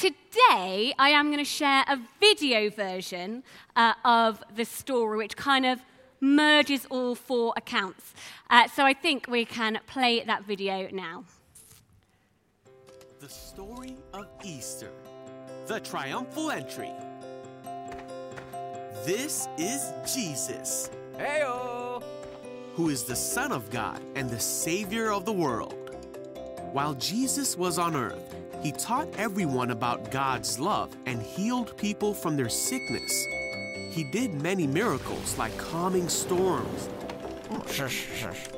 today I am going to share a video version uh, of the story, which kind of merges all four accounts. Uh, so I think we can play that video now. The story of Easter, the triumphal entry. This is Jesus, Heyo! who is the Son of God and the Savior of the world. While Jesus was on earth, he taught everyone about God's love and healed people from their sickness. He did many miracles like calming storms shush.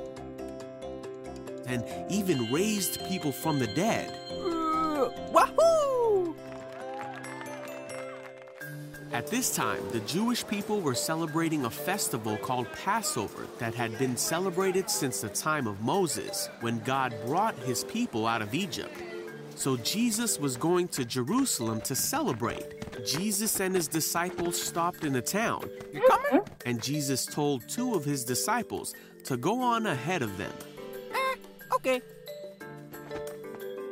and even raised people from the dead. Uh, Wahoo! At this time, the Jewish people were celebrating a festival called Passover that had been celebrated since the time of Moses, when God brought his people out of Egypt. So Jesus was going to Jerusalem to celebrate. Jesus and his disciples stopped in a town, You coming? and Jesus told two of his disciples to go on ahead of them. Eh, okay.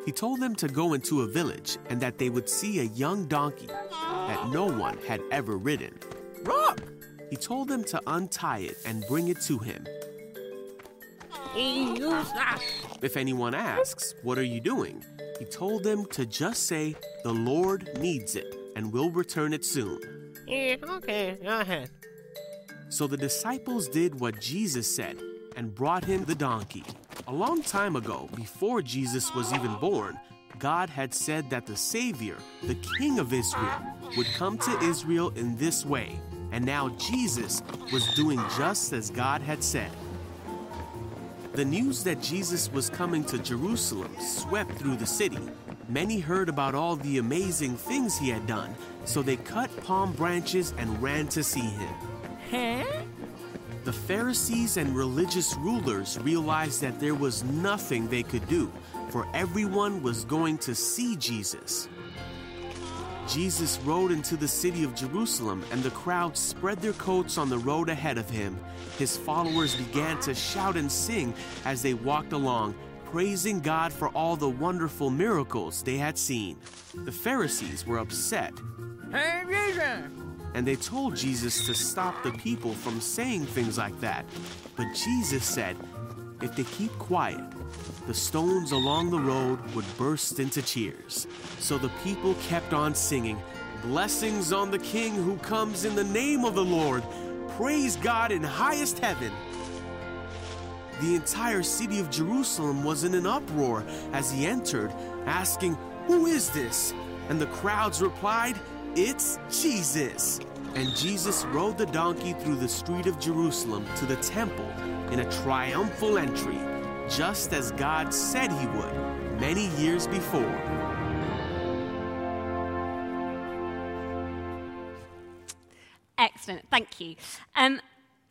He told them to go into a village and that they would see a young donkey that no one had ever ridden. Rock! He told them to untie it and bring it to him. If anyone asks, What are you doing? He told them to just say, The Lord needs it and will return it soon. Yeah, okay, go ahead. So the disciples did what Jesus said and brought him the donkey. A long time ago, before Jesus was even born, God had said that the Savior, the King of Israel, would come to Israel in this way. And now Jesus was doing just as God had said. The news that Jesus was coming to Jerusalem swept through the city. Many heard about all the amazing things he had done, so they cut palm branches and ran to see him. Huh? The Pharisees and religious rulers realized that there was nothing they could do, for everyone was going to see Jesus. Jesus rode into the city of Jerusalem, and the crowd spread their coats on the road ahead of him. His followers began to shout and sing as they walked along, praising God for all the wonderful miracles they had seen. The Pharisees were upset Hey, Jesus! and they told Jesus to stop the people from saying things like that. But Jesus said, if they keep quiet, the stones along the road would burst into cheers. So the people kept on singing, Blessings on the King who comes in the name of the Lord. Praise God in highest heaven. The entire city of Jerusalem was in an uproar as he entered, asking, Who is this? And the crowds replied, It's Jesus. And Jesus rode the donkey through the street of Jerusalem to the temple in a triumphal entry, just as God said he would many years before. Excellent, thank you. Um,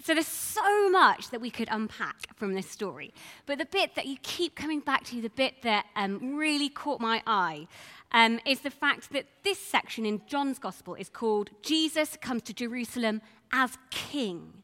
so there's so much that we could unpack from this story, but the bit that you keep coming back to, the bit that um, really caught my eye, um, is the fact that this section in John's Gospel is called Jesus Comes to Jerusalem as King.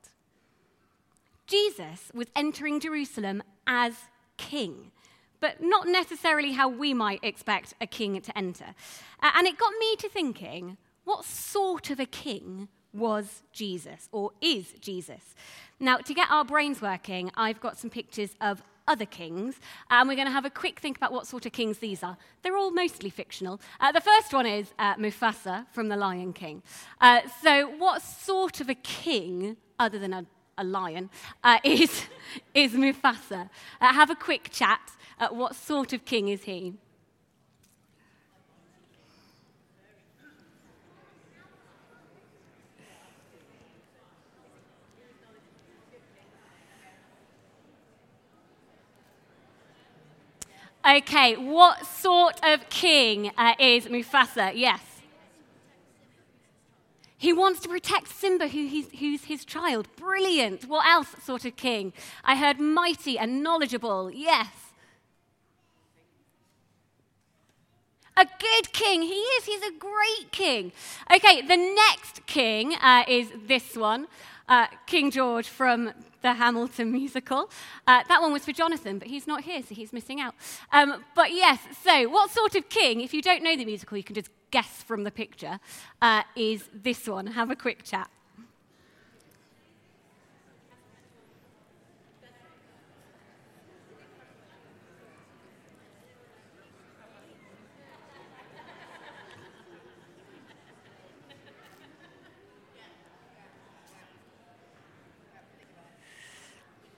Jesus was entering Jerusalem as king, but not necessarily how we might expect a king to enter. Uh, and it got me to thinking what sort of a king was Jesus or is Jesus? Now, to get our brains working, I've got some pictures of other kings, and we're going to have a quick think about what sort of kings these are. They're all mostly fictional. Uh, the first one is uh, Mufasa from The Lion King. Uh, so, what sort of a king, other than a a lion, uh, is, is Mufasa. Uh, have a quick chat. What sort of king is he? Okay, what sort of king uh, is Mufasa? Yes. He wants to protect Simba, who who's his child. Brilliant. What else sort of king? I heard mighty and knowledgeable. Yes. A good king. He is. He's a great king. Okay, the next king uh, is this one uh, King George from the Hamilton musical. Uh, that one was for Jonathan, but he's not here, so he's missing out. Um, but yes, so what sort of king, if you don't know the musical, you can just guess from the picture, uh, is this one. Have a quick chat.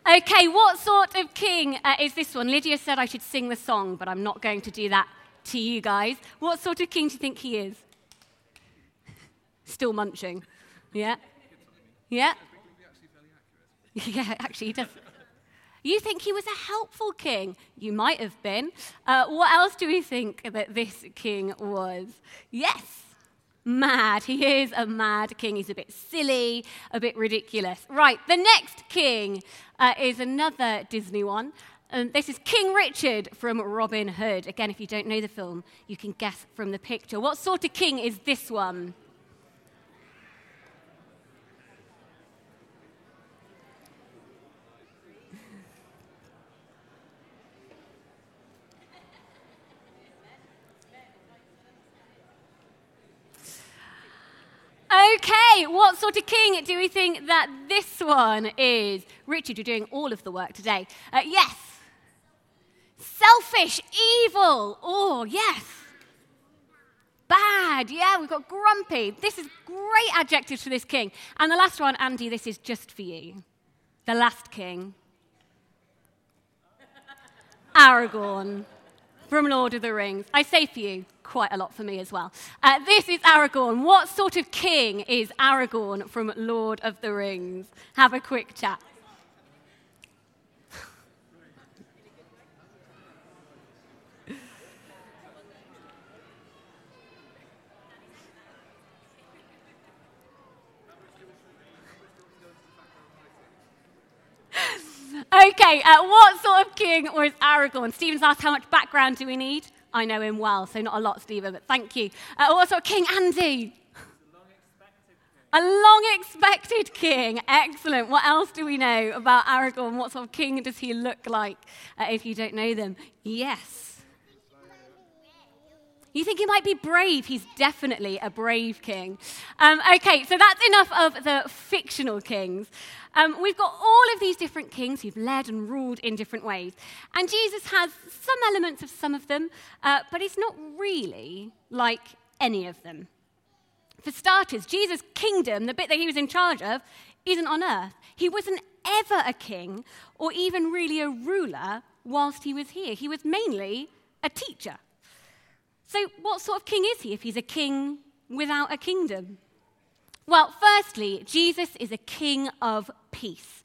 Okay, what sort of king uh, is this one? Lydia said I should sing the song, but I'm not going to do that to you guys. What sort of king do you think he is? Still munching. Yeah? Yeah? Yeah, actually, he does. You think he was a helpful king? You might have been. Uh, what else do we think that this king was? Yes, mad. He is a mad king. He's a bit silly, a bit ridiculous. Right, the next king uh, is another Disney one. Um, this is King Richard from Robin Hood. Again, if you don't know the film, you can guess from the picture. What sort of king is this one? What sort of king do we think that this one is? Richard, you're doing all of the work today. Uh, yes. Selfish, evil. Oh, yes. Bad. Yeah, we've got grumpy. This is great adjectives for this king. And the last one, Andy, this is just for you. The last king. Aragorn from Lord of the Rings. I say for you, quite a lot for me as well. Uh, this is Aragorn. What sort of king is Aragorn from Lord of the Rings? Have a quick chat. Okay, uh, what sort of king was Aragorn? Stephen's asked how much background do we need? I know him well, so not a lot, Stephen, but thank you. Uh, of king? Andy? A long expected king. Excellent. What else do we know about Aragorn? What sort of king does he look like uh, if you don't know them? Yes. You think he might be brave? He's definitely a brave king. Um, okay, so that's enough of the fictional kings. Um, we've got all of these different kings who've led and ruled in different ways. And Jesus has some elements of some of them, uh, but he's not really like any of them. For starters, Jesus' kingdom, the bit that he was in charge of, isn't on earth. He wasn't ever a king or even really a ruler whilst he was here. He was mainly a teacher. So, what sort of king is he if he's a king without a kingdom? Well, firstly, Jesus is a king of peace.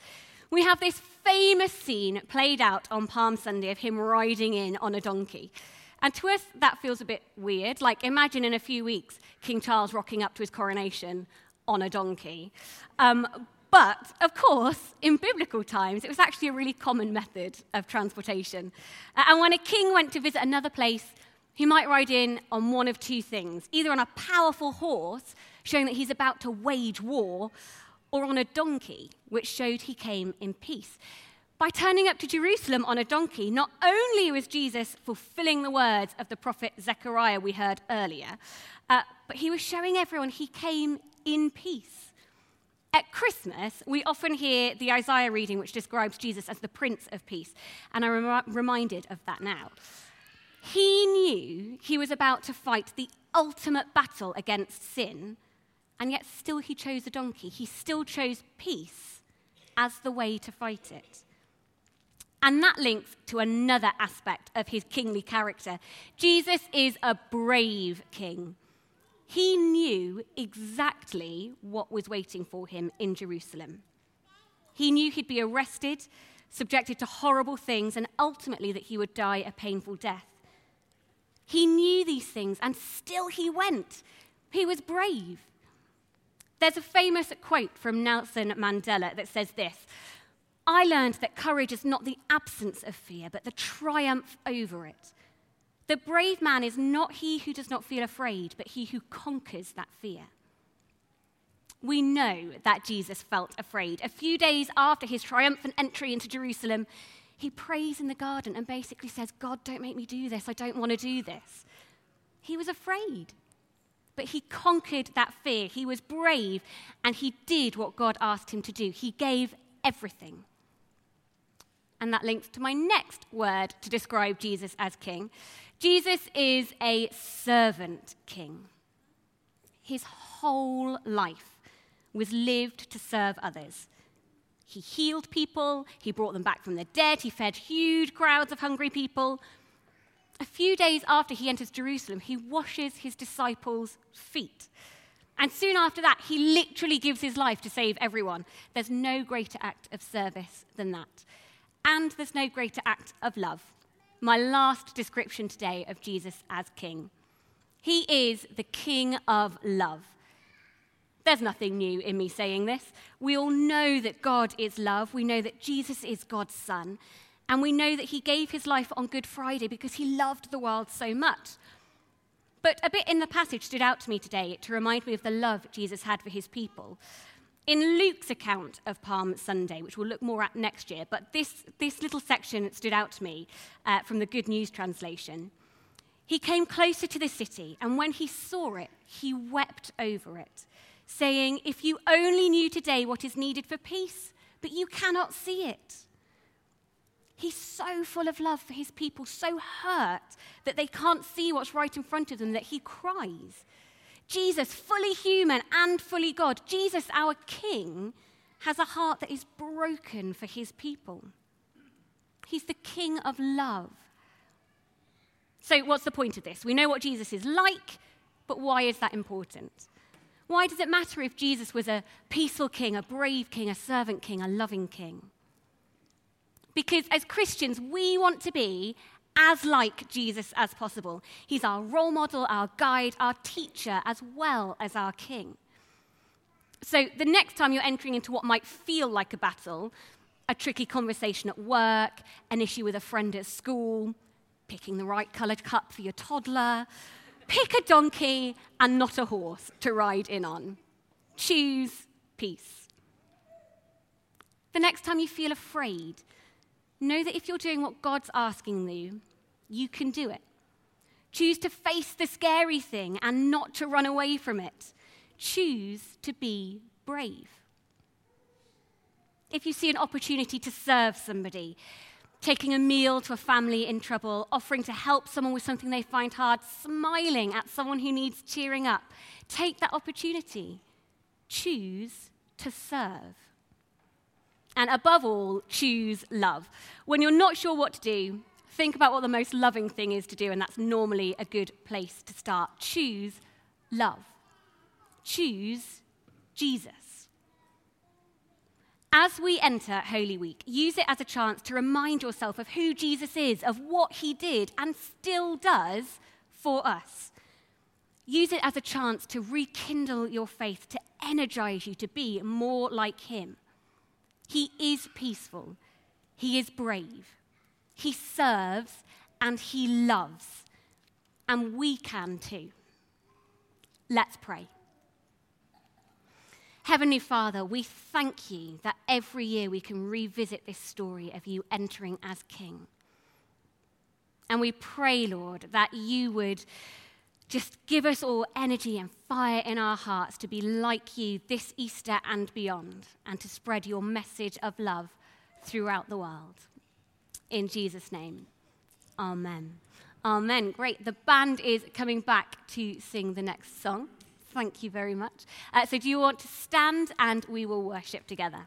We have this famous scene played out on Palm Sunday of him riding in on a donkey. And to us, that feels a bit weird. Like, imagine in a few weeks King Charles rocking up to his coronation on a donkey. Um, but, of course, in biblical times, it was actually a really common method of transportation. And when a king went to visit another place, he might ride in on one of two things either on a powerful horse, showing that he's about to wage war, or on a donkey, which showed he came in peace. By turning up to Jerusalem on a donkey, not only was Jesus fulfilling the words of the prophet Zechariah we heard earlier, uh, but he was showing everyone he came in peace. At Christmas, we often hear the Isaiah reading, which describes Jesus as the Prince of Peace, and I'm reminded of that now. He knew he was about to fight the ultimate battle against sin, and yet still he chose a donkey. He still chose peace as the way to fight it. And that links to another aspect of his kingly character. Jesus is a brave king. He knew exactly what was waiting for him in Jerusalem. He knew he'd be arrested, subjected to horrible things, and ultimately that he would die a painful death. He knew these things, and still he went. He was brave. There's a famous quote from Nelson Mandela that says this I learned that courage is not the absence of fear, but the triumph over it. The brave man is not he who does not feel afraid, but he who conquers that fear. We know that Jesus felt afraid. A few days after his triumphant entry into Jerusalem, he prays in the garden and basically says, God, don't make me do this. I don't want to do this. He was afraid. But he conquered that fear. He was brave and he did what God asked him to do. He gave everything. And that links to my next word to describe Jesus as king. Jesus is a servant king. His whole life was lived to serve others. He healed people, he brought them back from the dead, he fed huge crowds of hungry people. A few days after he enters Jerusalem, he washes his disciples' feet. And soon after that, he literally gives his life to save everyone. There's no greater act of service than that. And there's no greater act of love. My last description today of Jesus as king. He is the king of love. There's nothing new in me saying this. We all know that God is love. We know that Jesus is God's Son. And we know that he gave his life on Good Friday because he loved the world so much. But a bit in the passage stood out to me today to remind me of the love Jesus had for his people. In Luke's account of Palm Sunday, which we'll look more at next year, but this, this little section stood out to me uh, from the Good News translation. He came closer to the city, and when he saw it, he wept over it saying, If you only knew today what is needed for peace, but you cannot see it. He's so full of love for his people, so hurt that they can't see what's right in front of them that he cries. Jesus, fully human and fully God, Jesus, our King, has a heart that is broken for his people. He's the King of love. So, what's the point of this? We know what Jesus is like, but why is that important? Why does it matter if Jesus was a peaceful king, a brave king, a servant king, a loving king? Because as Christians, we want to be as like Jesus as possible. He's our role model, our guide, our teacher, as well as our king. So the next time you're entering into what might feel like a battle, a tricky conversation at work, an issue with a friend at school, picking the right coloured cup for your toddler, Pick a donkey and not a horse to ride in on. Choose peace. The next time you feel afraid, know that if you're doing what God's asking you, you can do it. Choose to face the scary thing and not to run away from it. Choose to be brave. If you see an opportunity to serve somebody, taking a meal to a family in trouble, offering to help someone with something they find hard, smiling at someone who needs cheering up. Take that opportunity. Choose to serve. And above all, choose love. When you're not sure what to do, think about what the most loving thing is to do, and that's normally a good place to start. Choose love. Choose Jesus. As we enter Holy Week, use it as a chance to remind yourself of who Jesus is, of what he did and still does for us. Use it as a chance to rekindle your faith, to energize you to be more like him. He is peaceful, he is brave, he serves, and he loves. And we can too. Let's pray. Heavenly Father, we thank you that every year we can revisit this story of you entering as King. And we pray, Lord, that you would just give us all energy and fire in our hearts to be like you this Easter and beyond, and to spread your message of love throughout the world. In Jesus' name, amen. Amen. Great. The band is coming back to sing the next song. Thank you very much. Uh, so, do you want to stand and we will worship together?